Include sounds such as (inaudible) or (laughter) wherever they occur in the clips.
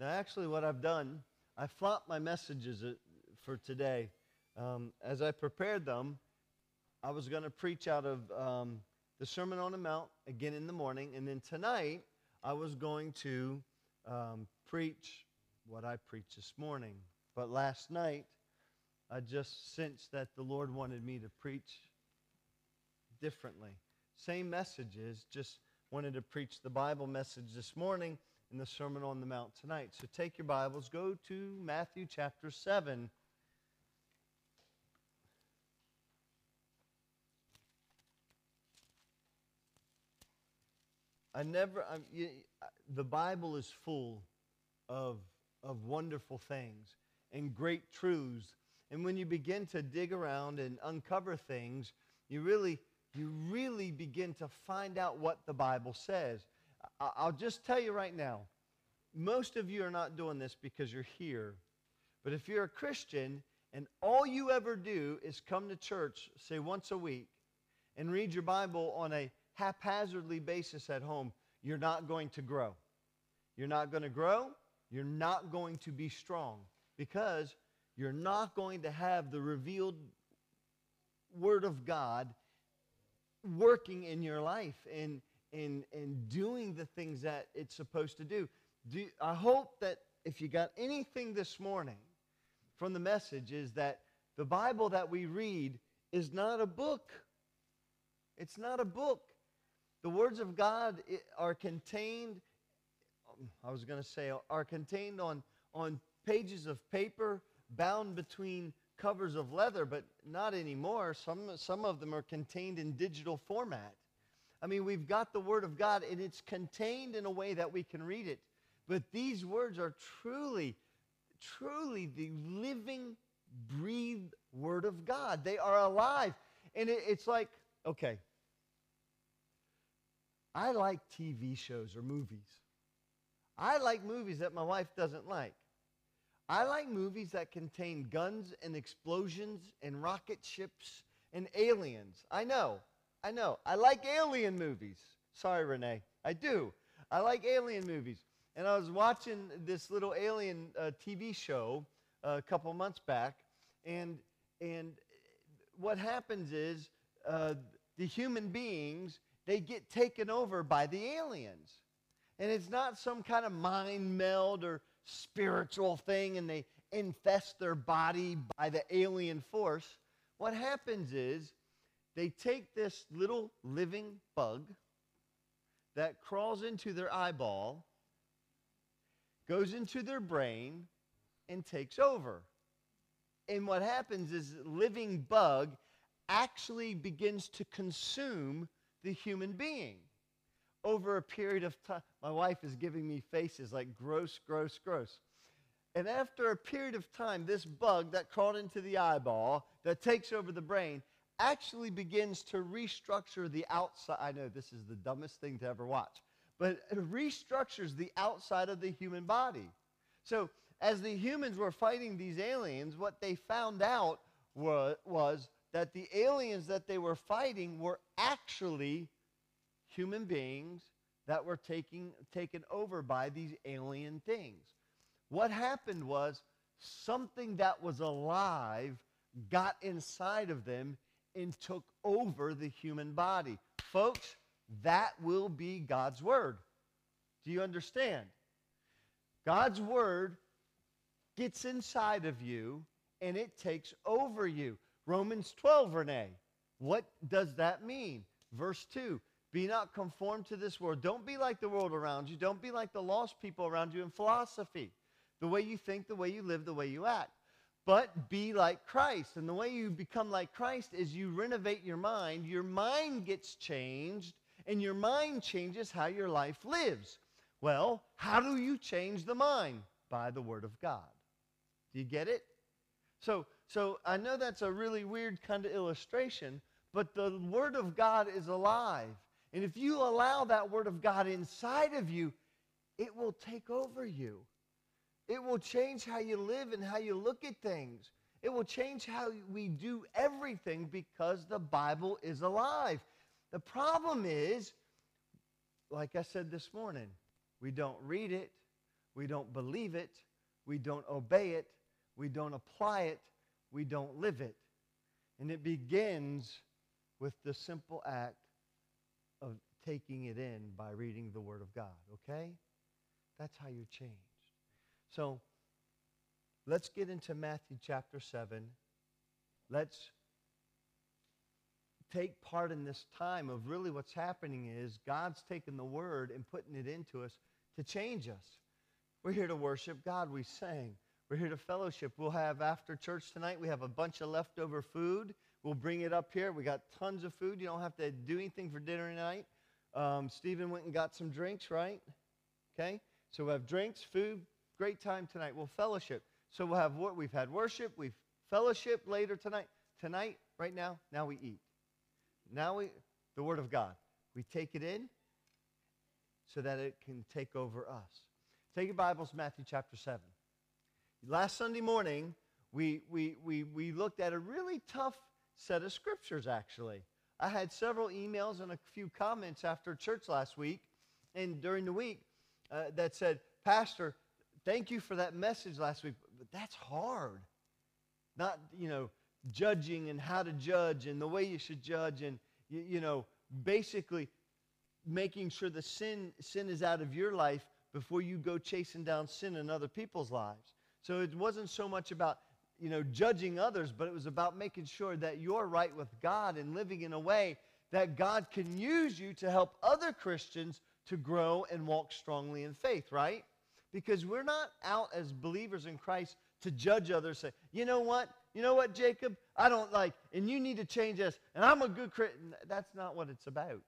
Now, actually, what I've done, I flopped my messages uh, for today. Um, as I prepared them, I was going to preach out of um, the Sermon on the Mount again in the morning, and then tonight I was going to um, preach what I preached this morning. But last night, I just sensed that the Lord wanted me to preach differently. Same messages, just wanted to preach the Bible message this morning in the Sermon on the Mount tonight. So take your Bibles, go to Matthew chapter 7. I never, I, you, the Bible is full of, of wonderful things and great truths. And when you begin to dig around and uncover things, you really, you really begin to find out what the Bible says. I'll just tell you right now most of you are not doing this because you're here. But if you're a Christian and all you ever do is come to church, say once a week, and read your Bible on a haphazardly basis at home, you're not going to grow. You're not going to grow. You're not going to be strong because you're not going to have the revealed Word of God working in your life and, and, and doing the things that it's supposed to do. do. I hope that if you got anything this morning from the message, is that the Bible that we read is not a book. It's not a book. The words of God are contained, I was going to say, are contained on, on pages of paper bound between covers of leather, but not anymore. Some, some of them are contained in digital format. I mean, we've got the Word of God, and it's contained in a way that we can read it. But these words are truly, truly the living, breathed Word of God. They are alive. And it, it's like, okay, I like TV shows or movies. I like movies that my wife doesn't like. I like movies that contain guns and explosions and rocket ships and aliens. I know. I know. I like alien movies. Sorry, Renee. I do. I like alien movies. And I was watching this little alien uh, TV show uh, a couple months back, and and what happens is uh, the human beings they get taken over by the aliens. And it's not some kind of mind meld or spiritual thing and they infest their body by the alien force. What happens is they take this little living bug that crawls into their eyeball, goes into their brain, and takes over. And what happens is living bug actually begins to consume the human being over a period of time. My wife is giving me faces like gross, gross, gross. And after a period of time, this bug that crawled into the eyeball, that takes over the brain, actually begins to restructure the outside. I know this is the dumbest thing to ever watch, but it restructures the outside of the human body. So, as the humans were fighting these aliens, what they found out was, was that the aliens that they were fighting were actually human beings that were taking, taken over by these alien things. What happened was something that was alive got inside of them and took over the human body. Folks, that will be God's Word. Do you understand? God's Word gets inside of you and it takes over you. Romans 12, Renee. What does that mean? Verse 2 Be not conformed to this world. Don't be like the world around you. Don't be like the lost people around you in philosophy. The way you think, the way you live, the way you act. But be like Christ. And the way you become like Christ is you renovate your mind. Your mind gets changed, and your mind changes how your life lives. Well, how do you change the mind? By the Word of God. Do you get it? So, so I know that's a really weird kind of illustration, but the Word of God is alive. And if you allow that Word of God inside of you, it will take over you. It will change how you live and how you look at things. It will change how we do everything because the Bible is alive. The problem is, like I said this morning, we don't read it, we don't believe it, we don't obey it, we don't apply it, we don't live it. And it begins with the simple act of taking it in by reading the Word of God, okay? That's how you're changed. So let's get into Matthew chapter 7. Let's take part in this time of really what's happening is God's taking the Word and putting it into us to change us. We're here to worship God. We sang. We're here to fellowship. We'll have after church tonight, we have a bunch of leftover food. We'll bring it up here. We got tons of food. You don't have to do anything for dinner tonight. Um, Stephen went and got some drinks, right? Okay? So we'll have drinks, food, great time tonight. We'll fellowship. So we'll have what we've had worship, we've fellowship later tonight. Tonight, right now, now we eat. Now we the word of God. We take it in so that it can take over us. Take your Bibles, Matthew chapter 7. Last Sunday morning, we, we, we, we looked at a really tough set of scriptures, actually. I had several emails and a few comments after church last week and during the week uh, that said, Pastor, thank you for that message last week, but that's hard. Not, you know, judging and how to judge and the way you should judge and, you, you know, basically making sure the sin, sin is out of your life before you go chasing down sin in other people's lives. So it wasn't so much about you know, judging others, but it was about making sure that you're right with God and living in a way that God can use you to help other Christians to grow and walk strongly in faith, right? Because we're not out as believers in Christ to judge others, say, you know what? You know what, Jacob? I don't like, and you need to change this, and I'm a good Christian. That's not what it's about.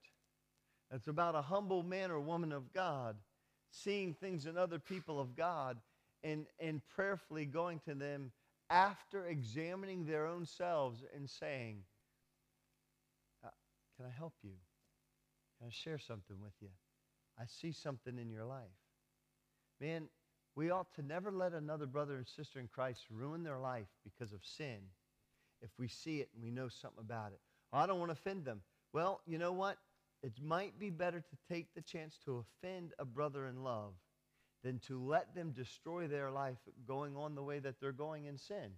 It's about a humble man or woman of God seeing things in other people of God and, and prayerfully going to them after examining their own selves and saying, uh, Can I help you? Can I share something with you? I see something in your life. Man, we ought to never let another brother and sister in Christ ruin their life because of sin if we see it and we know something about it. Oh, I don't want to offend them. Well, you know what? It might be better to take the chance to offend a brother in love than to let them destroy their life going on the way that they're going in sin.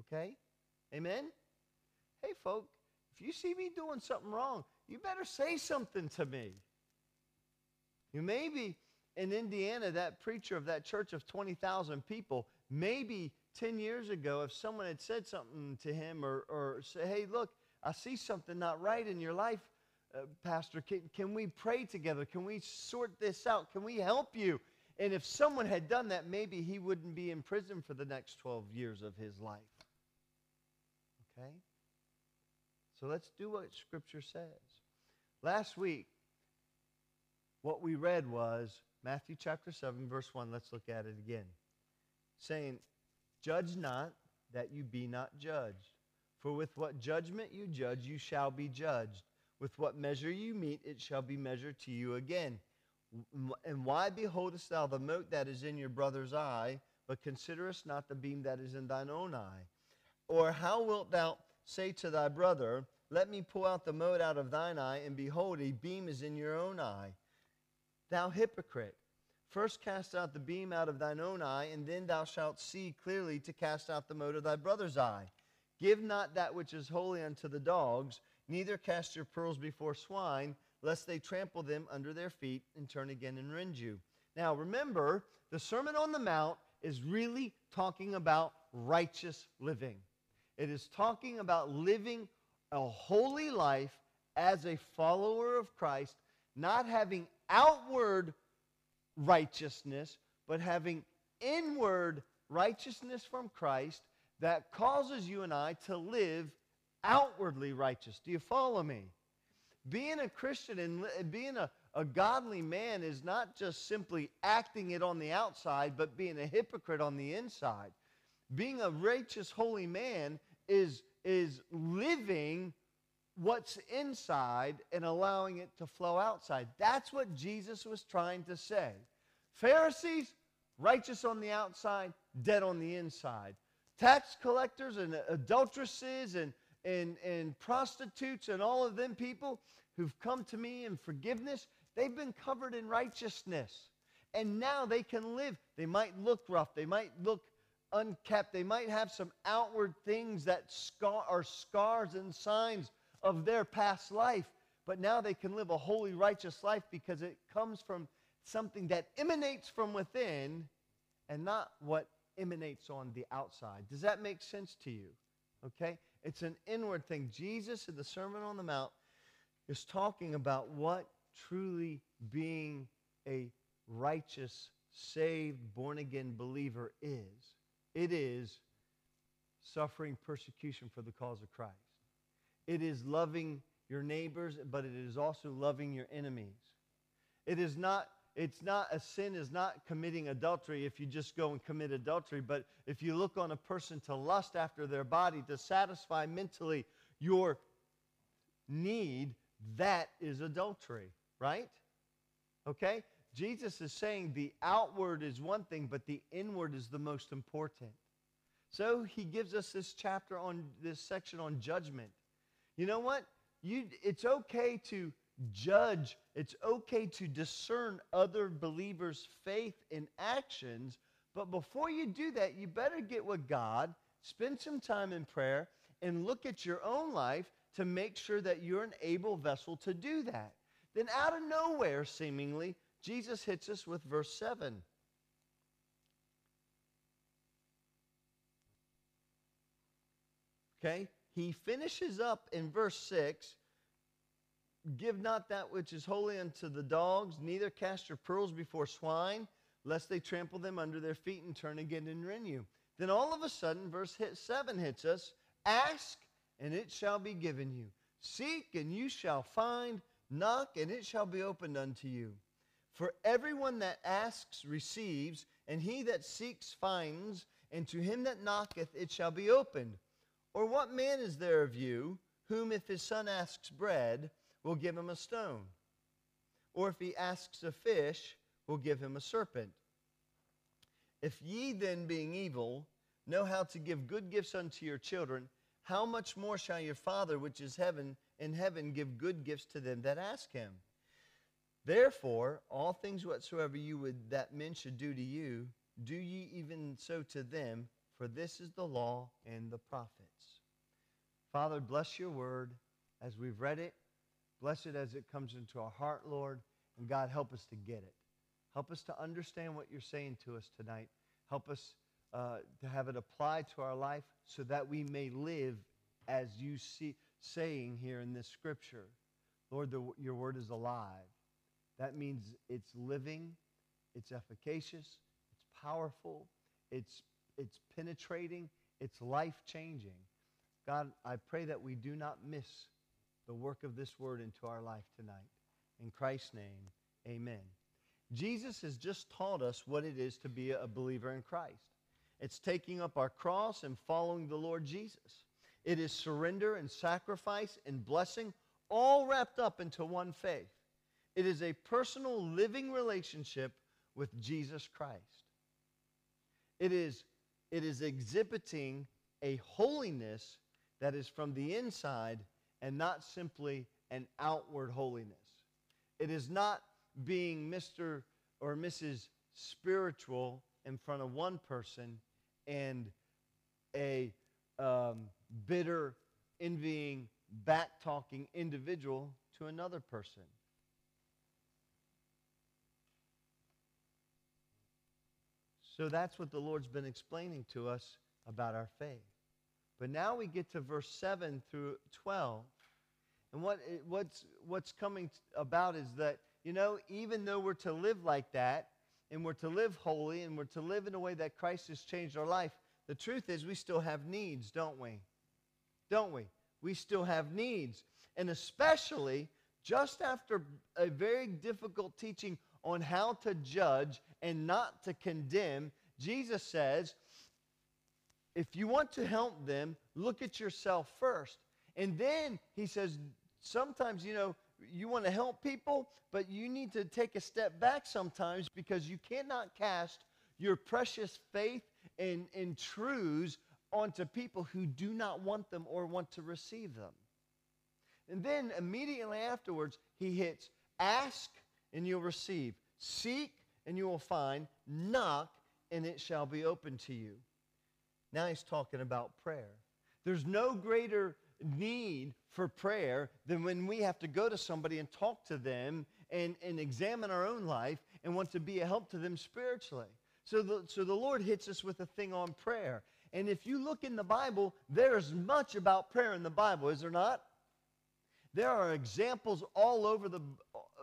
Okay? Amen? Hey, folk, if you see me doing something wrong, you better say something to me. You maybe in Indiana, that preacher of that church of 20,000 people, maybe 10 years ago, if someone had said something to him or, or say, hey, look, I see something not right in your life, uh, Pastor, can, can we pray together? Can we sort this out? Can we help you? And if someone had done that, maybe he wouldn't be in prison for the next 12 years of his life. Okay? So let's do what Scripture says. Last week, what we read was Matthew chapter 7, verse 1. Let's look at it again. Saying, Judge not that you be not judged. For with what judgment you judge, you shall be judged. With what measure you mete, it shall be measured to you again. And why beholdest thou the mote that is in your brother's eye, but considerest not the beam that is in thine own eye? Or how wilt thou say to thy brother, Let me pull out the mote out of thine eye, and behold, a beam is in your own eye? Thou hypocrite, first cast out the beam out of thine own eye, and then thou shalt see clearly to cast out the mote of thy brother's eye. Give not that which is holy unto the dogs, neither cast your pearls before swine lest they trample them under their feet and turn again and rend you. Now, remember, the Sermon on the Mount is really talking about righteous living. It is talking about living a holy life as a follower of Christ, not having outward righteousness, but having inward righteousness from Christ that causes you and I to live outwardly righteous. Do you follow me? Being a Christian and being a, a godly man is not just simply acting it on the outside, but being a hypocrite on the inside. Being a righteous, holy man is, is living what's inside and allowing it to flow outside. That's what Jesus was trying to say. Pharisees, righteous on the outside, dead on the inside. Tax collectors and adulteresses and and, and prostitutes and all of them people who've come to me in forgiveness, they've been covered in righteousness. And now they can live. They might look rough. They might look unkept. They might have some outward things that scar, are scars and signs of their past life. But now they can live a holy, righteous life because it comes from something that emanates from within and not what emanates on the outside. Does that make sense to you? Okay? It's an inward thing. Jesus in the Sermon on the Mount is talking about what truly being a righteous, saved, born again believer is. It is suffering persecution for the cause of Christ. It is loving your neighbors, but it is also loving your enemies. It is not it's not a sin is not committing adultery if you just go and commit adultery, but if you look on a person to lust after their body to satisfy mentally your need, that is adultery, right? Okay? Jesus is saying the outward is one thing, but the inward is the most important. So he gives us this chapter on this section on judgment. You know what? You, it's okay to judge, it's okay to discern other believers' faith and actions, but before you do that, you better get with God, spend some time in prayer, and look at your own life to make sure that you're an able vessel to do that. Then, out of nowhere, seemingly, Jesus hits us with verse 7. Okay? He finishes up in verse 6 Give not that which is holy unto the dogs, neither cast your pearls before swine, lest they trample them under their feet and turn again and rend you. Then all of a sudden, verse 7 hits us Ask, and it shall be given you. Seek, and you shall find. Knock, and it shall be opened unto you. For everyone that asks receives, and he that seeks finds, and to him that knocketh it shall be opened. Or what man is there of you, whom if his son asks bread, will give him a stone. Or if he asks a fish, will give him a serpent. If ye then, being evil, know how to give good gifts unto your children, how much more shall your Father which is heaven in heaven give good gifts to them that ask him? Therefore, all things whatsoever you would that men should do to you, do ye even so to them, for this is the law and the prophets. Father, bless your word as we've read it Bless it as it comes into our heart, Lord. And God, help us to get it. Help us to understand what you're saying to us tonight. Help us uh, to have it applied to our life so that we may live as you see saying here in this scripture. Lord, the, your word is alive. That means it's living, it's efficacious, it's powerful, it's, it's penetrating, it's life changing. God, I pray that we do not miss the work of this word into our life tonight. In Christ's name, amen. Jesus has just taught us what it is to be a believer in Christ. It's taking up our cross and following the Lord Jesus. It is surrender and sacrifice and blessing, all wrapped up into one faith. It is a personal living relationship with Jesus Christ. It is, it is exhibiting a holiness that is from the inside and not simply an outward holiness. It is not being Mr. or Mrs. Spiritual in front of one person and a um, bitter, envying, back talking individual to another person. So that's what the Lord's been explaining to us about our faith. But now we get to verse 7 through 12. And what, what's, what's coming about is that, you know, even though we're to live like that, and we're to live holy, and we're to live in a way that Christ has changed our life, the truth is we still have needs, don't we? Don't we? We still have needs. And especially just after a very difficult teaching on how to judge and not to condemn, Jesus says, if you want to help them, look at yourself first. And then he says, sometimes, you know, you want to help people, but you need to take a step back sometimes because you cannot cast your precious faith and, and truths onto people who do not want them or want to receive them. And then immediately afterwards, he hits ask and you'll receive, seek and you will find. Knock, and it shall be open to you. Now he's talking about prayer. There's no greater need for prayer than when we have to go to somebody and talk to them and, and examine our own life and want to be a help to them spiritually. So the, so the Lord hits us with a thing on prayer. And if you look in the Bible, there's much about prayer in the Bible, is there not? There are examples all over the,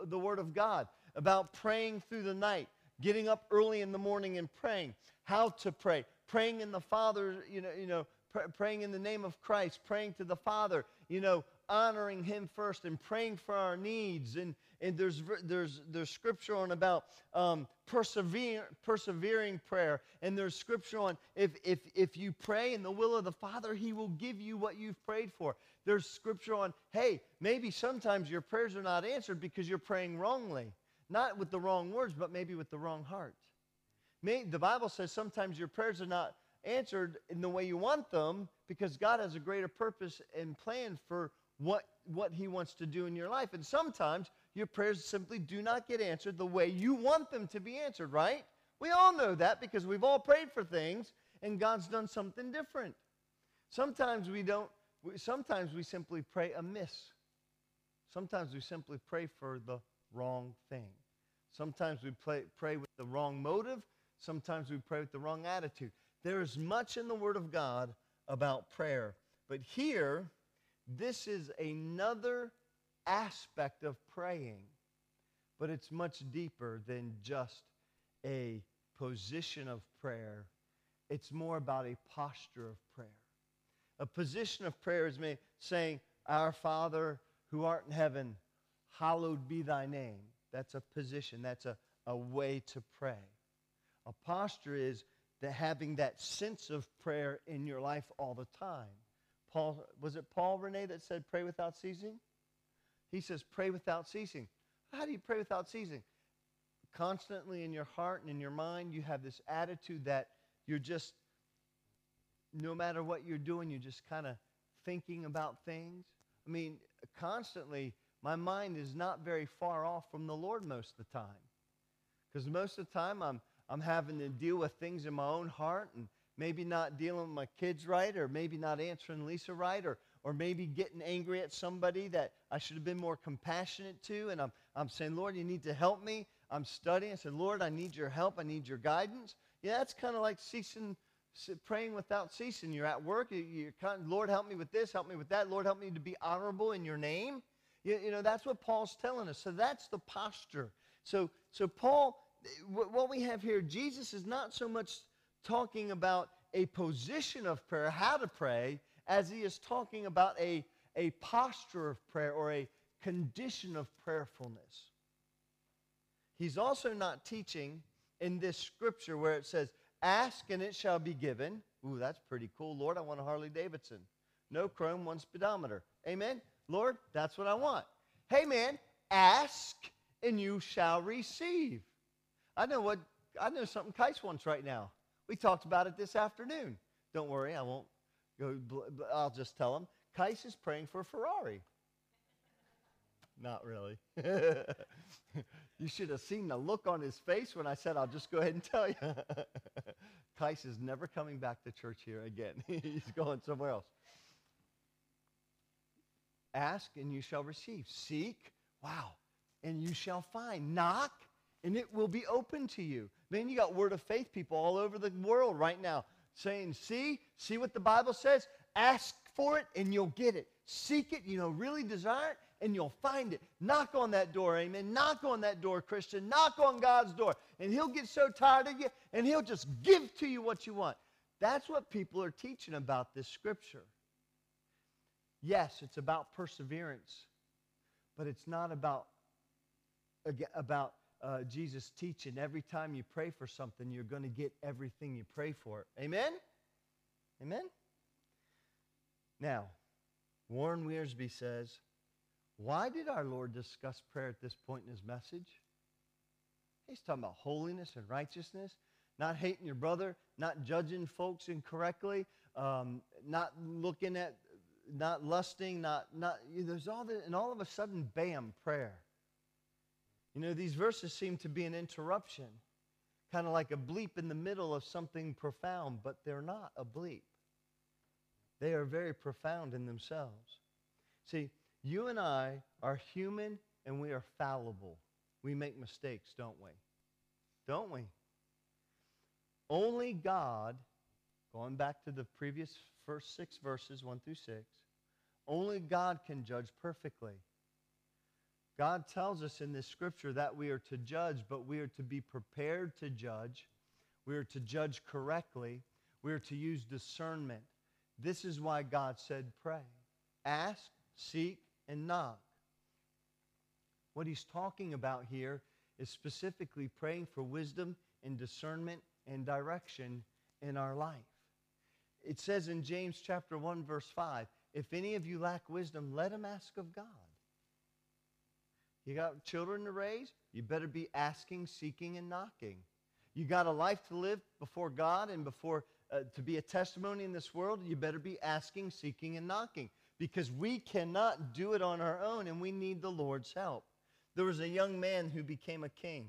the Word of God about praying through the night, getting up early in the morning and praying, how to pray, praying in the Father, you know, you know pr- praying in the name of Christ, praying to the Father, you know, honoring Him first and praying for our needs. And, and there's, there's, there's scripture on about um, persevere, persevering prayer. And there's scripture on if, if, if you pray in the will of the Father, He will give you what you've prayed for. There's scripture on, hey, maybe sometimes your prayers are not answered because you're praying wrongly. Not with the wrong words, but maybe with the wrong heart. May, the Bible says sometimes your prayers are not answered in the way you want them because God has a greater purpose and plan for what, what He wants to do in your life. And sometimes your prayers simply do not get answered the way you want them to be answered, right? We all know that because we've all prayed for things and God's done something different. Sometimes we don't, sometimes we simply pray amiss. Sometimes we simply pray for the wrong thing. Sometimes we pray, pray with the wrong motive. Sometimes we pray with the wrong attitude. There is much in the Word of God about prayer. But here, this is another aspect of praying. But it's much deeper than just a position of prayer, it's more about a posture of prayer. A position of prayer is me saying, Our Father who art in heaven, hallowed be thy name. That's a position, that's a, a way to pray. A posture is that having that sense of prayer in your life all the time. Paul, was it Paul, Renee, that said pray without ceasing? He says pray without ceasing. How do you pray without ceasing? Constantly in your heart and in your mind, you have this attitude that you're just, no matter what you're doing, you're just kind of thinking about things. I mean, constantly, my mind is not very far off from the Lord most of the time. Because most of the time, I'm I'm having to deal with things in my own heart and maybe not dealing with my kids right or maybe not answering Lisa right or, or maybe getting angry at somebody that I should have been more compassionate to. And I'm, I'm saying, Lord, you need to help me. I'm studying. I said, Lord, I need your help. I need your guidance. Yeah, that's kind of like ceasing, praying without ceasing. You're at work. You're Lord, help me with this. Help me with that. Lord, help me to be honorable in your name. You, you know, that's what Paul's telling us. So that's the posture. So, so Paul what we have here, Jesus is not so much talking about a position of prayer, how to pray, as he is talking about a, a posture of prayer or a condition of prayerfulness. He's also not teaching in this scripture where it says, Ask and it shall be given. Ooh, that's pretty cool. Lord, I want a Harley Davidson. No chrome, one speedometer. Amen? Lord, that's what I want. Hey, man, ask and you shall receive. I know what I know something Kais wants right now. We talked about it this afternoon. Don't worry, I won't go. I'll just tell him. Kais is praying for a Ferrari. Not really. (laughs) you should have seen the look on his face when I said, I'll just go ahead and tell you. (laughs) Kais is never coming back to church here again. (laughs) He's going somewhere else. Ask and you shall receive. Seek, wow, and you shall find. Knock and it will be open to you. Man, you got word of faith people all over the world right now saying, see, see what the Bible says? Ask for it and you'll get it. Seek it, you know, really desire it, and you'll find it. Knock on that door, amen. Knock on that door, Christian. Knock on God's door. And he'll get so tired of you, and he'll just give to you what you want. That's what people are teaching about this scripture. Yes, it's about perseverance, but it's not about, about uh, Jesus teaching every time you pray for something, you're going to get everything you pray for. Amen? Amen? Now, Warren Wiersbe says, why did our Lord discuss prayer at this point in his message? He's talking about holiness and righteousness, not hating your brother, not judging folks incorrectly, um, not looking at, not lusting, not, not, there's all this, and all of a sudden, bam, prayer. You know, these verses seem to be an interruption. kind of like a bleep in the middle of something profound, but they're not a bleep. They are very profound in themselves. See, you and I are human and we are fallible. We make mistakes, don't we? Don't we? Only God, going back to the previous first six verses, 1 through 6, only God can judge perfectly. God tells us in this scripture that we are to judge, but we are to be prepared to judge. We are to judge correctly. We are to use discernment. This is why God said, pray. Ask, seek, and knock. What he's talking about here is specifically praying for wisdom and discernment and direction in our life. It says in James chapter 1 verse 5, if any of you lack wisdom, let him ask of God. You got children to raise? You better be asking, seeking, and knocking. You got a life to live before God and before uh, to be a testimony in this world. You better be asking, seeking, and knocking because we cannot do it on our own and we need the Lord's help. There was a young man who became a king.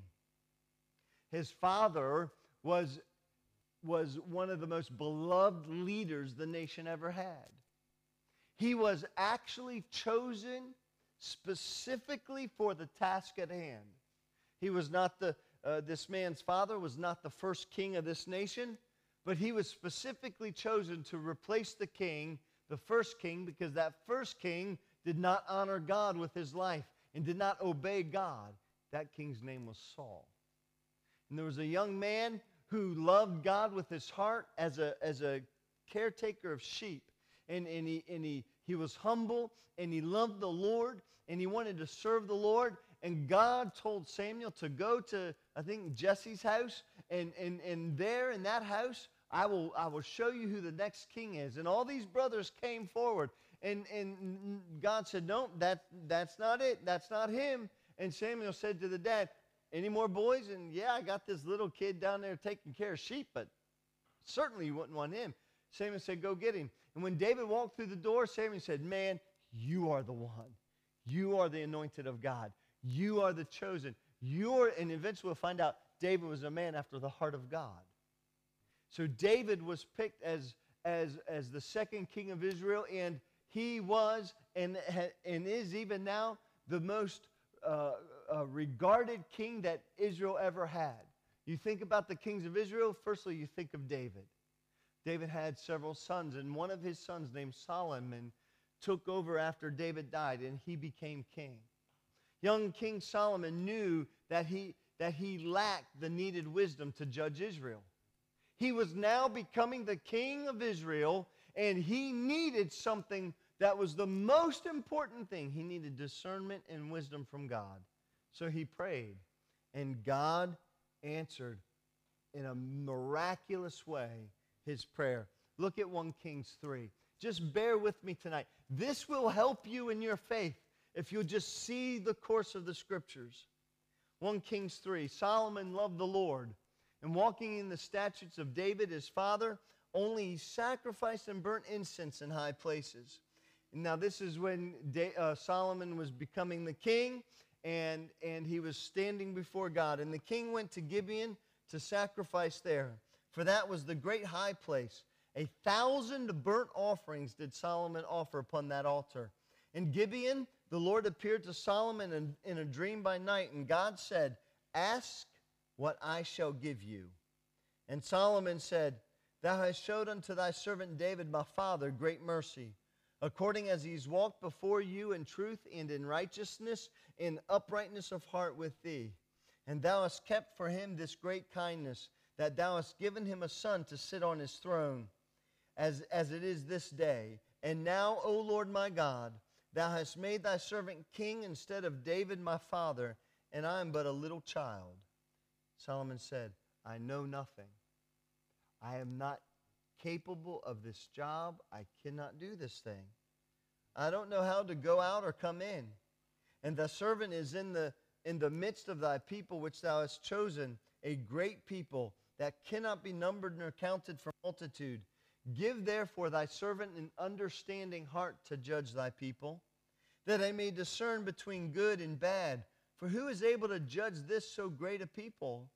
His father was, was one of the most beloved leaders the nation ever had. He was actually chosen specifically for the task at hand. He was not the, uh, this man's father was not the first king of this nation, but he was specifically chosen to replace the king, the first king, because that first king did not honor God with his life and did not obey God. That king's name was Saul. And there was a young man who loved God with his heart as a, as a caretaker of sheep. And, and, he, and he, he was humble and he loved the Lord and he wanted to serve the Lord. And God told Samuel to go to, I think, Jesse's house. And, and, and there in that house, I will, I will show you who the next king is. And all these brothers came forward. And, and God said, No, that, that's not it. That's not him. And Samuel said to the dad, Any more boys? And yeah, I got this little kid down there taking care of sheep, but certainly you wouldn't want him. Samuel said, Go get him. And when David walked through the door, Samuel said, Man, you are the one. You are the anointed of God. You are the chosen. You're, and eventually we'll find out David was a man after the heart of God. So David was picked as, as, as the second king of Israel, and he was and, and is even now the most uh, uh, regarded king that Israel ever had. You think about the kings of Israel, firstly, you think of David. David had several sons, and one of his sons, named Solomon, took over after David died, and he became king. Young King Solomon knew that he, that he lacked the needed wisdom to judge Israel. He was now becoming the king of Israel, and he needed something that was the most important thing. He needed discernment and wisdom from God. So he prayed, and God answered in a miraculous way his prayer. Look at 1 Kings 3. Just bear with me tonight. This will help you in your faith if you'll just see the course of the scriptures. 1 Kings 3 Solomon loved the Lord, and walking in the statutes of David his father, only he sacrificed and burnt incense in high places. Now, this is when uh, Solomon was becoming the king, and, and he was standing before God. And the king went to Gibeon to sacrifice there, for that was the great high place. A thousand burnt offerings did Solomon offer upon that altar. In Gibeon, the Lord appeared to Solomon in, in a dream by night, and God said, Ask what I shall give you. And Solomon said, Thou hast showed unto thy servant David, my father, great mercy, according as he's walked before you in truth and in righteousness, in uprightness of heart with thee. And thou hast kept for him this great kindness, that thou hast given him a son to sit on his throne as, as it is this day. And now, O Lord my God, thou hast made thy servant king instead of David my father, and I am but a little child. Solomon said, I know nothing. I am not capable of this job. I cannot do this thing. I don't know how to go out or come in. And the servant is in the, in the midst of thy people which thou hast chosen, a great people that cannot be numbered nor counted for multitude. Give therefore thy servant an understanding heart to judge thy people, that I may discern between good and bad. For who is able to judge this so great a people?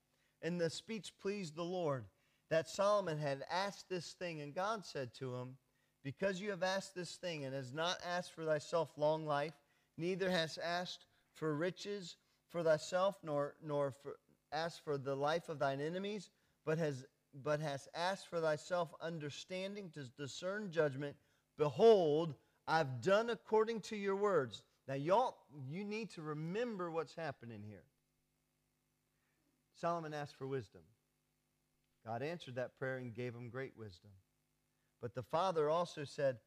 and the speech pleased the Lord that Solomon had asked this thing. And God said to him, Because you have asked this thing, and has not asked for thyself long life, neither hast asked for riches for thyself, nor, nor for, asked for the life of thine enemies, but has but hast asked for thyself understanding to discern judgment. Behold, I've done according to your words. Now, y'all, you need to remember what's happening here. Solomon asked for wisdom. God answered that prayer and gave him great wisdom. But the father also said,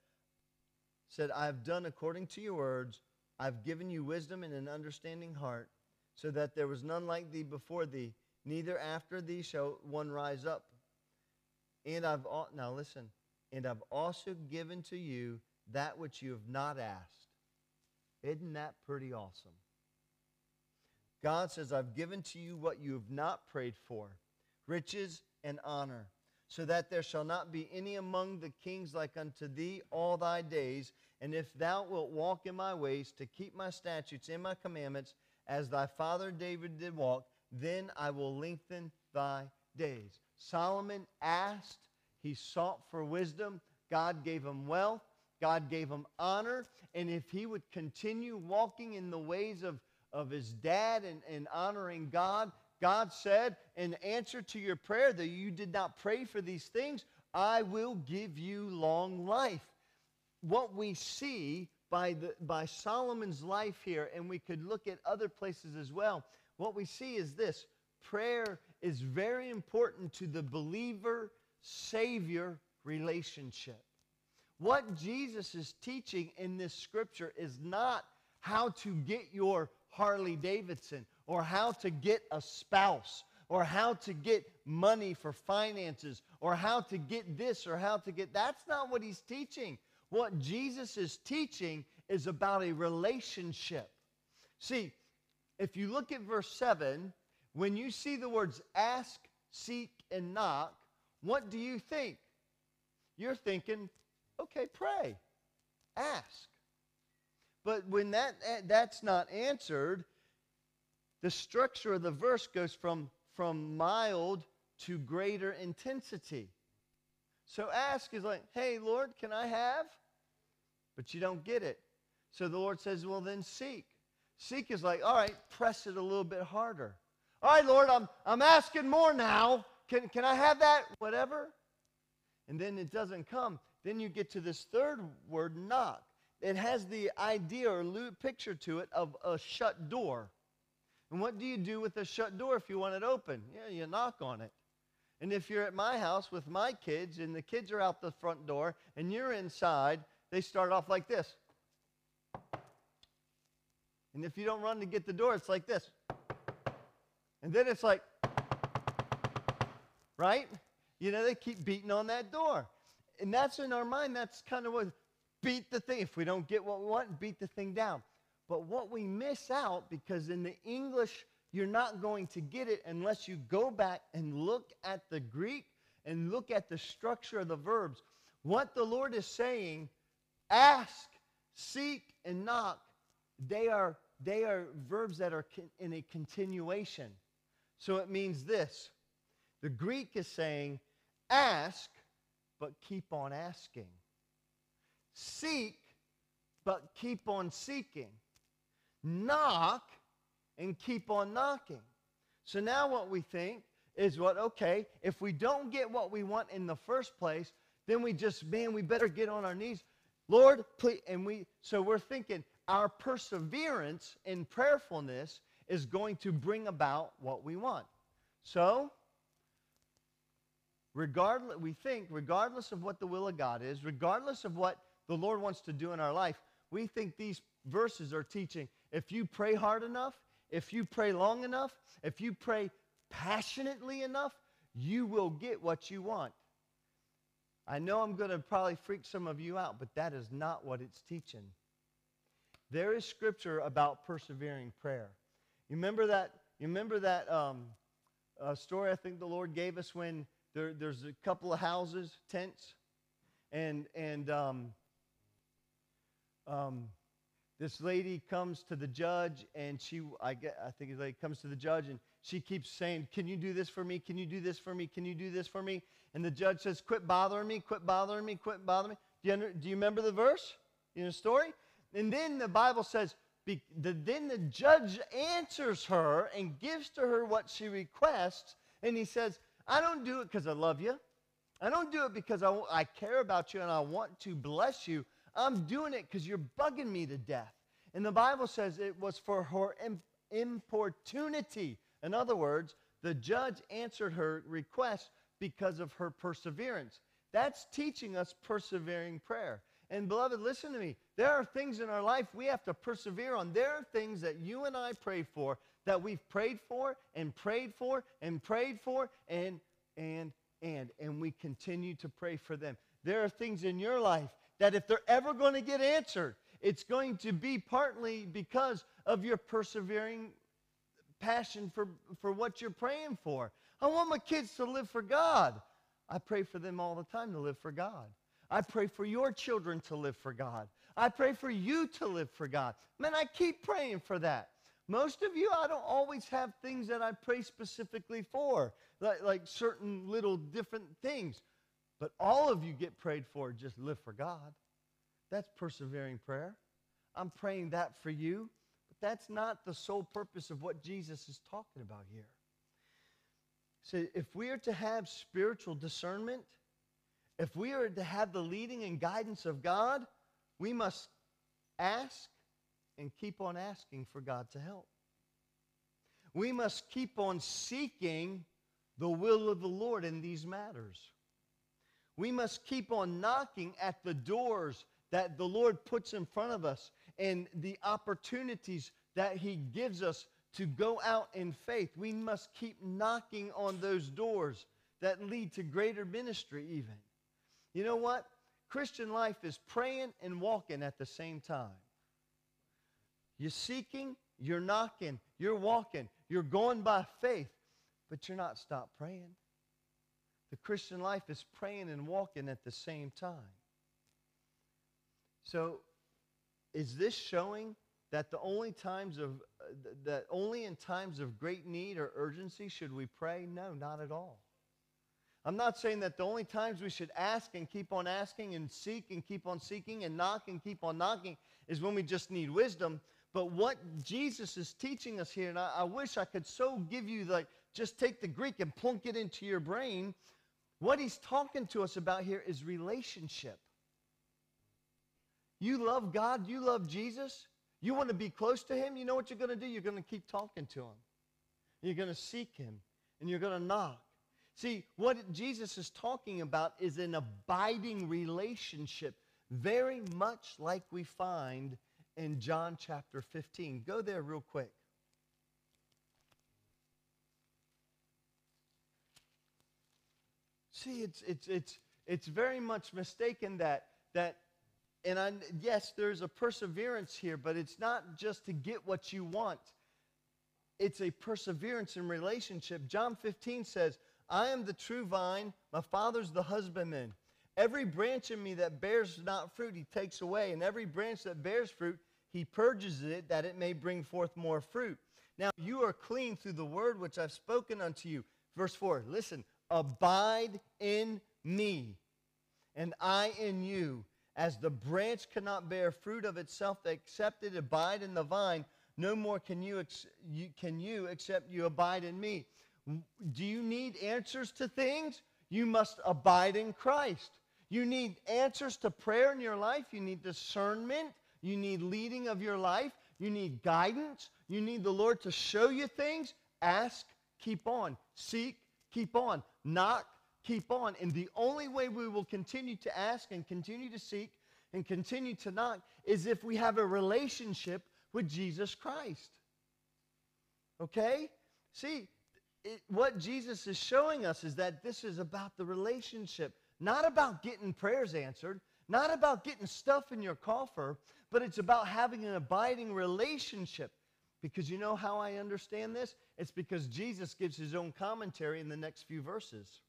said, I have done according to your words. I've given you wisdom and an understanding heart, so that there was none like thee before thee, neither after thee shall one rise up. And I've now listen, and I've also given to you that which you have not asked. Isn't that pretty awesome? God says, I've given to you what you have not prayed for riches and honor, so that there shall not be any among the kings like unto thee all thy days. And if thou wilt walk in my ways to keep my statutes and my commandments, as thy father David did walk, then I will lengthen thy days. Solomon asked, he sought for wisdom. God gave him wealth, God gave him honor. And if he would continue walking in the ways of, of his dad and, and honoring God, God said, in answer to your prayer that you did not pray for these things, I will give you long life. What we see by, the, by Solomon's life here, and we could look at other places as well, what we see is this prayer is very important to the believer savior relationship. What Jesus is teaching in this scripture is not how to get your Harley Davidson or how to get a spouse or how to get money for finances or how to get this or how to get that's not what he's teaching. What Jesus is teaching is about a relationship. See, if you look at verse 7, when you see the words ask, seek, and knock, what do you think? You're thinking, okay, pray, ask. But when that, eh, that's not answered, the structure of the verse goes from, from mild to greater intensity. So ask is like, hey, Lord, can I have? But you don't get it. So the Lord says, well, then seek. Seek is like, all right, press it a little bit harder. All right, Lord, I'm, I'm asking more now. Can, can I have that? Whatever. And then it doesn't come. Then you get to this third word, knock. It has the idea or picture to it of a shut door. And what do you do with a shut door if you want it open? Yeah, you knock on it. And if you're at my house with my kids and the kids are out the front door and you're inside, they start off like this. And if you don't run to get the door, it's like this. And then it's like, right? You know, they keep beating on that door. And that's in our mind, that's kind of what beat the thing. If we don't get what we want, beat the thing down. But what we miss out, because in the English, you're not going to get it unless you go back and look at the Greek and look at the structure of the verbs. What the Lord is saying, ask, seek, and knock, they are, they are verbs that are in a continuation. So it means this the Greek is saying, ask, but keep on asking. Seek, but keep on seeking. Knock, and keep on knocking. So now what we think is what, okay, if we don't get what we want in the first place, then we just, man, we better get on our knees. Lord, please. And we, so we're thinking our perseverance in prayerfulness is going to bring about what we want. So, regardless, we think, regardless of what the will of God is, regardless of what the Lord wants to do in our life, we think these verses are teaching if you pray hard enough, if you pray long enough, if you pray passionately enough, you will get what you want. I know I'm going to probably freak some of you out, but that is not what it's teaching. There is scripture about persevering prayer. You remember that? You remember that um, uh, story I think the Lord gave us when there, there's a couple of houses, tents, and and um, um, this lady comes to the judge, and she I get I think lady comes to the judge, and she keeps saying, Can you do this for me? Can you do this for me? Can you do this for me? And the judge says, Quit bothering me, quit bothering me, quit bothering me. Do you, under, do you remember the verse? Know the story? And then the Bible says, be, the, then the judge answers her and gives to her what she requests. And he says, I don't do it because I love you. I don't do it because I, I care about you and I want to bless you. I'm doing it because you're bugging me to death. And the Bible says it was for her importunity. In other words, the judge answered her request because of her perseverance. That's teaching us persevering prayer. And beloved, listen to me. There are things in our life we have to persevere on. There are things that you and I pray for that we've prayed for and prayed for and prayed for and and and and we continue to pray for them. There are things in your life that if they're ever going to get answered, it's going to be partly because of your persevering passion for, for what you're praying for. I want my kids to live for God. I pray for them all the time to live for God. I pray for your children to live for God. I pray for you to live for God. Man, I keep praying for that. Most of you, I don't always have things that I pray specifically for, like, like certain little different things. But all of you get prayed for, just live for God. That's persevering prayer. I'm praying that for you, but that's not the sole purpose of what Jesus is talking about here. So if we are to have spiritual discernment, if we are to have the leading and guidance of God, we must ask and keep on asking for God to help. We must keep on seeking the will of the Lord in these matters. We must keep on knocking at the doors that the Lord puts in front of us and the opportunities that He gives us to go out in faith. We must keep knocking on those doors that lead to greater ministry, even. You know what? Christian life is praying and walking at the same time. You're seeking, you're knocking, you're walking, you're going by faith, but you're not stopped praying. The Christian life is praying and walking at the same time. So, is this showing that the only times of that only in times of great need or urgency should we pray? No, not at all. I'm not saying that the only times we should ask and keep on asking and seek and keep on seeking and knock and keep on knocking is when we just need wisdom. But what Jesus is teaching us here, and I, I wish I could so give you like just take the Greek and plunk it into your brain. What he's talking to us about here is relationship. You love God, you love Jesus, you want to be close to him, you know what you're going to do? You're going to keep talking to him. You're going to seek him, and you're going to knock. See, what Jesus is talking about is an abiding relationship, very much like we find in John chapter 15. Go there real quick. See, it's, it's, it's, it's very much mistaken that, that and I, yes, there's a perseverance here, but it's not just to get what you want. It's a perseverance in relationship. John 15 says, I am the true vine, my Father's the husbandman. Every branch in me that bears not fruit, he takes away, and every branch that bears fruit, he purges it that it may bring forth more fruit. Now you are clean through the word which I've spoken unto you. Verse 4 Listen, abide in me, and I in you. As the branch cannot bear fruit of itself except it abide in the vine, no more can you, you, can you except you abide in me. Do you need answers to things? You must abide in Christ. You need answers to prayer in your life. You need discernment. You need leading of your life. You need guidance. You need the Lord to show you things. Ask, keep on. Seek, keep on. Knock, keep on. And the only way we will continue to ask and continue to seek and continue to knock is if we have a relationship with Jesus Christ. Okay? See, it, what Jesus is showing us is that this is about the relationship, not about getting prayers answered, not about getting stuff in your coffer, but it's about having an abiding relationship. Because you know how I understand this? It's because Jesus gives his own commentary in the next few verses.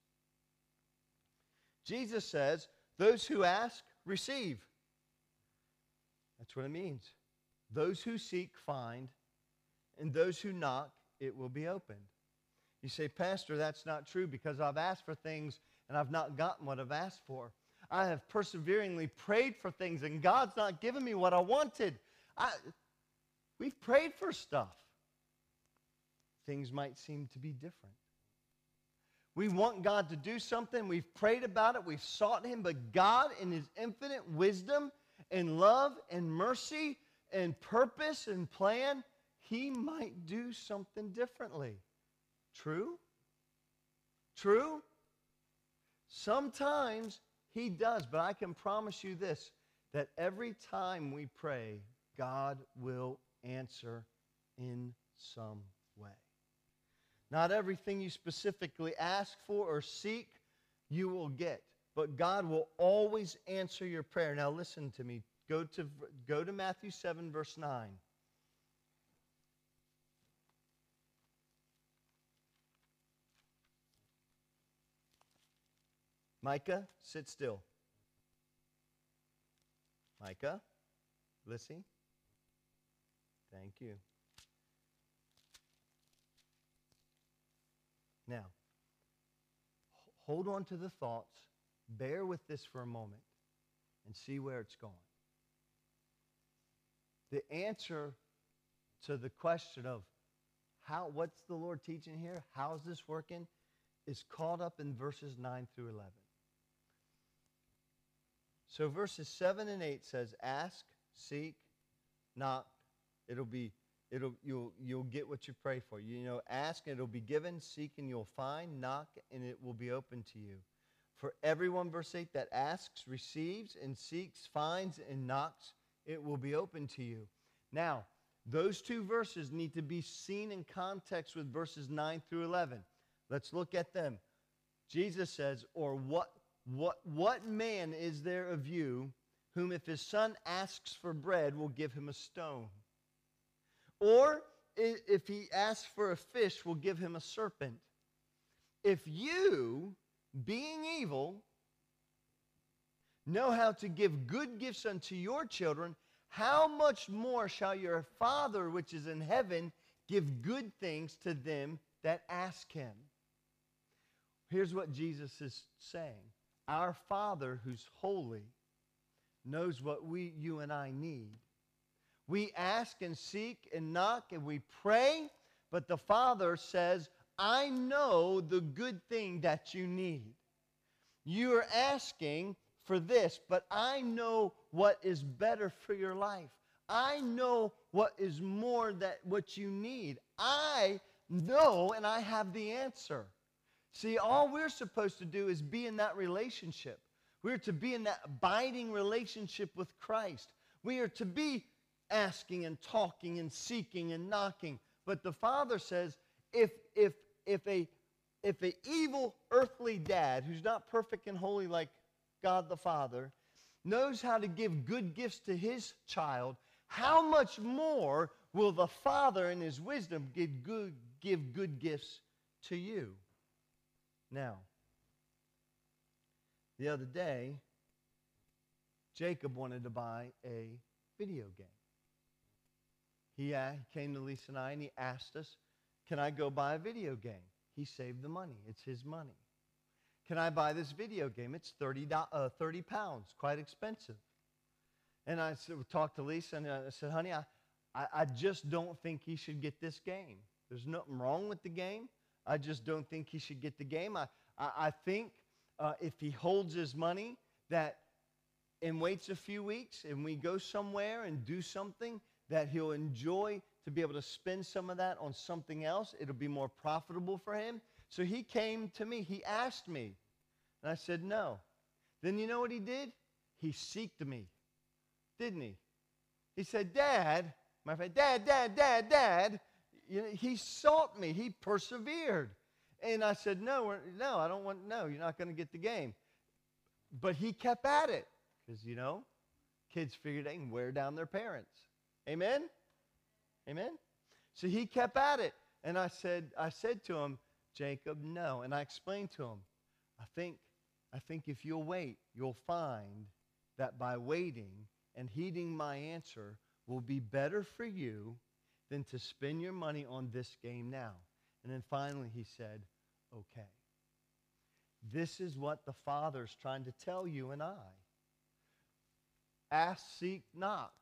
Jesus says, Those who ask, receive. That's what it means. Those who seek, find, and those who knock, it will be opened. You say, Pastor, that's not true because I've asked for things and I've not gotten what I've asked for. I have perseveringly prayed for things and God's not given me what I wanted. I, we've prayed for stuff. Things might seem to be different. We want God to do something. We've prayed about it. We've sought Him. But God, in His infinite wisdom and love and mercy and purpose and plan, He might do something differently. True? True? Sometimes He does, but I can promise you this that every time we pray, God will answer in some way. Not everything you specifically ask for or seek, you will get. But God will always answer your prayer. Now, listen to me. Go to, go to Matthew 7, verse 9. Micah, sit still. Micah, listen. Thank you. Now, hold on to the thoughts, bear with this for a moment, and see where it's going. The answer to the question of how what's the Lord teaching here? How's this working? is caught up in verses 9 through 11. So verses 7 and 8 says, Ask, seek, knock. It'll be it'll you'll you'll get what you pray for. You know, ask and it'll be given, seek and you'll find, knock and it will be open to you. For everyone, verse 8, that asks, receives, and seeks, finds, and knocks, it will be open to you. Now, those two verses need to be seen in context with verses 9 through 11. Let's look at them. Jesus says, Or what, what, what man is there of you whom, if his son asks for bread, will give him a stone? Or if he asks for a fish, will give him a serpent. If you, being evil, know how to give good gifts unto your children, how much more shall your Father which is in heaven give good things to them that ask him? Here's what Jesus is saying Our Father who's holy knows what we, you and I need. We ask and seek and knock and we pray, but the Father says, I know the good thing that you need. You are asking for this, but I know what is better for your life. I know what is more that what you need. I know and I have the answer. See, all we're supposed to do is be in that relationship. We're to be in that abiding relationship with Christ. We are to be asking and talking and seeking and knocking. But the Father says, if, if, if, a, if an evil earthly dad who's not perfect and holy like God the Father knows how to give good gifts to his child, how much more will the Father in his wisdom give good, give good gifts to you? Now, the other day, Jacob wanted to buy a video game. He uh, came to Lisa and I and he asked us, Can I go buy a video game? He saved the money, it's his money. Can I buy this video game? It's 30, uh, 30 pounds, quite expensive. And I talked to Lisa and I said, Honey, I, I just don't think he should get this game. There's nothing wrong with the game. I just don't think he should get the game. I, I, I think uh, if he holds his money that and waits a few weeks and we go somewhere and do something that he'll enjoy to be able to spend some of that on something else. It'll be more profitable for him. So he came to me. He asked me. And I said, no. Then you know what he did? He seeked me, didn't he? He said, Dad, my friend, Dad, Dad, Dad, Dad, you know, he sought me. He persevered. And I said, no, no, I don't want, no, you're not going to get the game. But he kept at it because, you know, kids figured they can wear down their parents. Amen? Amen? So he kept at it. And I said, I said to him, Jacob, no. And I explained to him, I think, I think if you'll wait, you'll find that by waiting and heeding my answer will be better for you than to spend your money on this game now. And then finally he said, okay. This is what the Father's trying to tell you and I. Ask, seek, knock.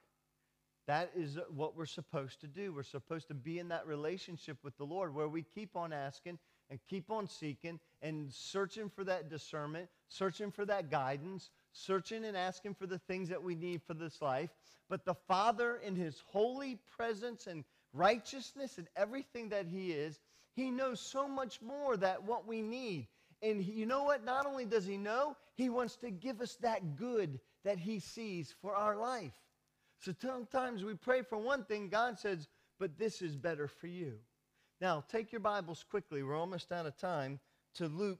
That is what we're supposed to do. We're supposed to be in that relationship with the Lord where we keep on asking and keep on seeking and searching for that discernment, searching for that guidance, searching and asking for the things that we need for this life. But the Father, in His holy presence and righteousness and everything that He is, He knows so much more that what we need. And he, you know what? Not only does He know, He wants to give us that good that He sees for our life. So sometimes we pray for one thing, God says, but this is better for you. Now, take your Bibles quickly. We're almost out of time to Luke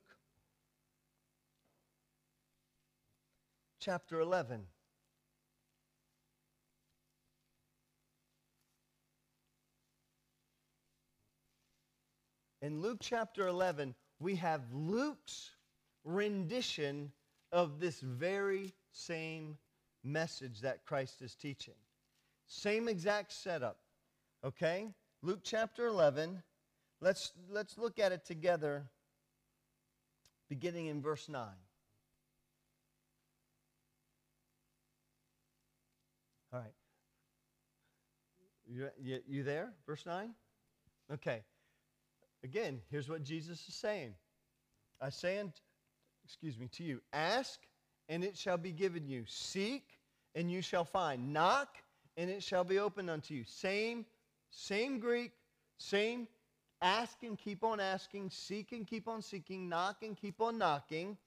chapter 11. In Luke chapter 11, we have Luke's rendition of this very same message that Christ is teaching. Same exact setup. Okay? Luke chapter 11. Let's, let's look at it together, beginning in verse 9. All right. You, you, you there? Verse 9? Okay. Again, here's what Jesus is saying. I say, excuse me, to you, ask and it shall be given you. Seek, and you shall find. Knock, and it shall be opened unto you. Same, same Greek, same ask and keep on asking, seek and keep on seeking, knock and keep on knocking,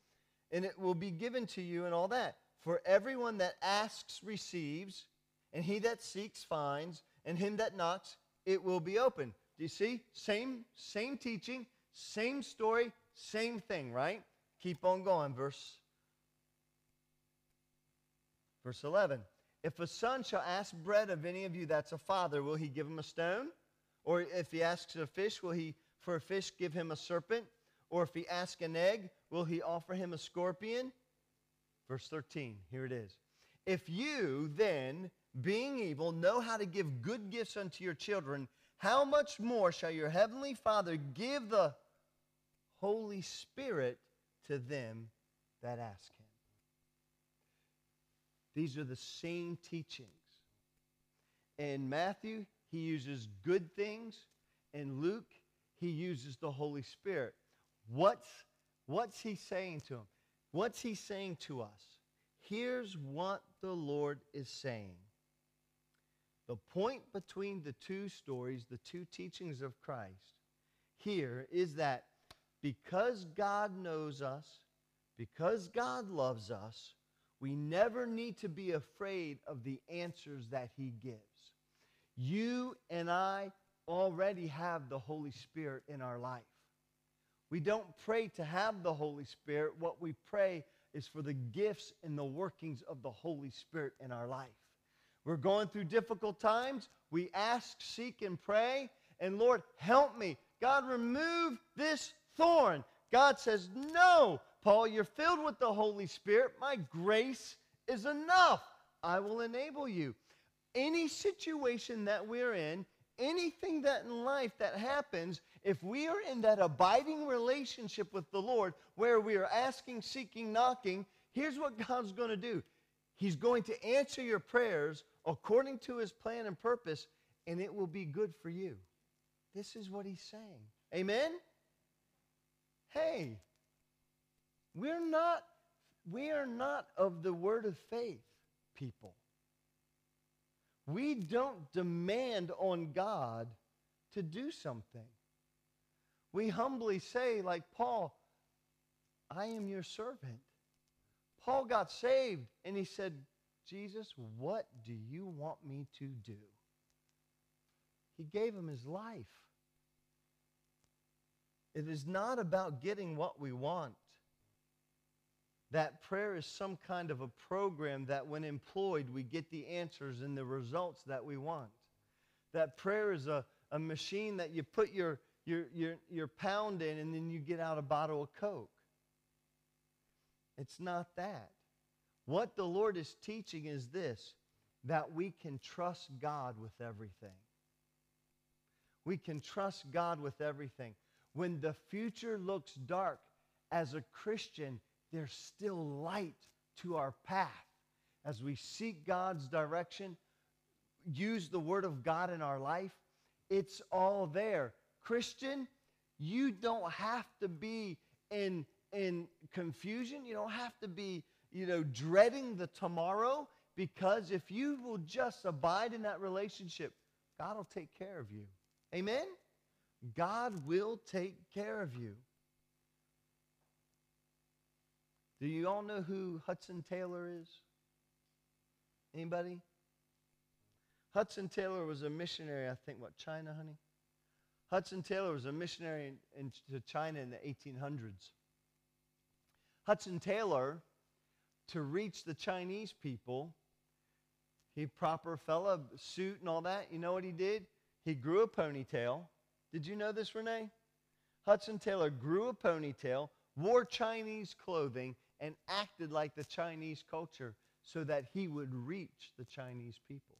and it will be given to you and all that. For everyone that asks receives, and he that seeks finds, and him that knocks it will be open. Do you see? Same, same teaching, same story, same thing, right? Keep on going. Verse Verse 11 If a son shall ask bread of any of you that's a father, will he give him a stone? Or if he asks a fish, will he for a fish give him a serpent? Or if he asks an egg, will he offer him a scorpion? Verse 13, here it is. If you then, being evil, know how to give good gifts unto your children, how much more shall your heavenly Father give the Holy Spirit to them that ask him? These are the same teachings. In Matthew, he uses good things. In Luke, he uses the Holy Spirit. What's, what's he saying to him? What's he saying to us? Here's what the Lord is saying. The point between the two stories, the two teachings of Christ, here is that because God knows us, because God loves us, we never need to be afraid of the answers that he gives. You and I already have the Holy Spirit in our life. We don't pray to have the Holy Spirit. What we pray is for the gifts and the workings of the Holy Spirit in our life. We're going through difficult times. We ask, seek, and pray. And Lord, help me. God, remove this thorn. God says, No, Paul, you're filled with the Holy Spirit. My grace is enough. I will enable you. Any situation that we're in, anything that in life that happens, if we are in that abiding relationship with the Lord where we are asking, seeking, knocking, here's what God's going to do He's going to answer your prayers according to His plan and purpose, and it will be good for you. This is what He's saying. Amen? Hey, we're not, we are not of the word of faith people. We don't demand on God to do something. We humbly say, like Paul, I am your servant. Paul got saved and he said, Jesus, what do you want me to do? He gave him his life. It is not about getting what we want. That prayer is some kind of a program that, when employed, we get the answers and the results that we want. That prayer is a, a machine that you put your, your, your, your pound in and then you get out a bottle of Coke. It's not that. What the Lord is teaching is this that we can trust God with everything. We can trust God with everything. When the future looks dark, as a Christian, there's still light to our path. As we seek God's direction, use the Word of God in our life, it's all there. Christian, you don't have to be in, in confusion. You don't have to be, you know, dreading the tomorrow because if you will just abide in that relationship, God will take care of you. Amen? God will take care of you. Do you all know who Hudson Taylor is? Anybody? Hudson Taylor was a missionary, I think, what, China, honey? Hudson Taylor was a missionary in, in, to China in the 1800s. Hudson Taylor, to reach the Chinese people, he proper fella, suit and all that. You know what he did? He grew a ponytail. Did you know this, Renee? Hudson Taylor grew a ponytail, wore Chinese clothing, and acted like the Chinese culture so that he would reach the Chinese people.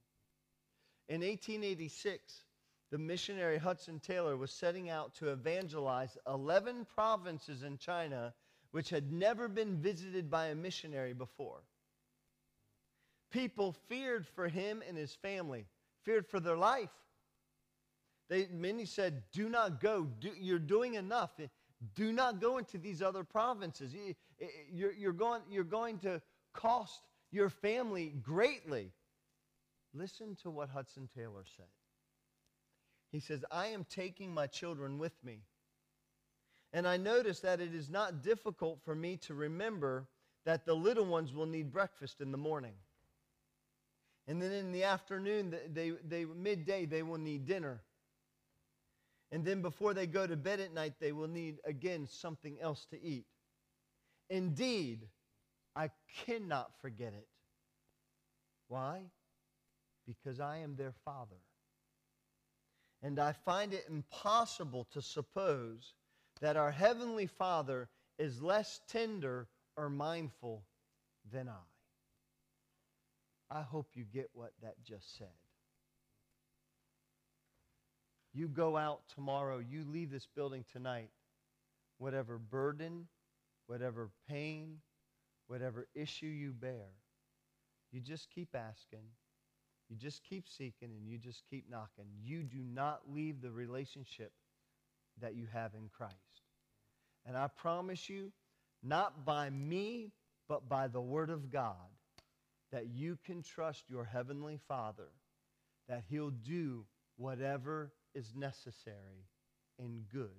In 1886, the missionary Hudson Taylor was setting out to evangelize 11 provinces in China which had never been visited by a missionary before. People feared for him and his family, feared for their life. They, many said, Do not go. Do, you're doing enough. Do not go into these other provinces. Eh, eh, you're, you're, going, you're going to cost your family greatly. Listen to what Hudson Taylor said. He says, I am taking my children with me. And I notice that it is not difficult for me to remember that the little ones will need breakfast in the morning. And then in the afternoon, they, they, midday, they will need dinner. And then before they go to bed at night, they will need, again, something else to eat. Indeed, I cannot forget it. Why? Because I am their father. And I find it impossible to suppose that our Heavenly Father is less tender or mindful than I. I hope you get what that just said. You go out tomorrow, you leave this building tonight, whatever burden, whatever pain, whatever issue you bear, you just keep asking, you just keep seeking, and you just keep knocking. You do not leave the relationship that you have in Christ. And I promise you, not by me, but by the Word of God, that you can trust your Heavenly Father, that He'll do whatever is necessary and good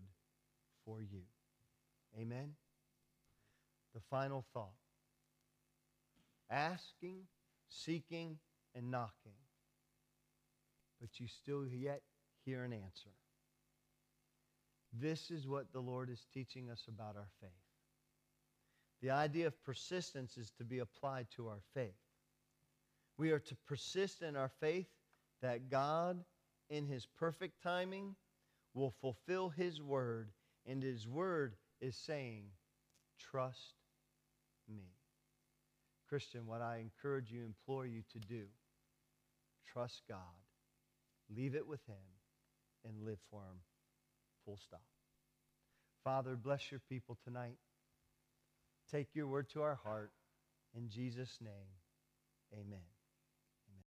for you. Amen? The final thought asking, seeking, and knocking, but you still yet hear an answer. This is what the Lord is teaching us about our faith. The idea of persistence is to be applied to our faith. We are to persist in our faith that God in his perfect timing, will fulfill his word. And his word is saying, trust me. Christian, what I encourage you, implore you to do, trust God, leave it with him, and live for him. Full stop. Father, bless your people tonight. Take your word to our heart. In Jesus' name, amen.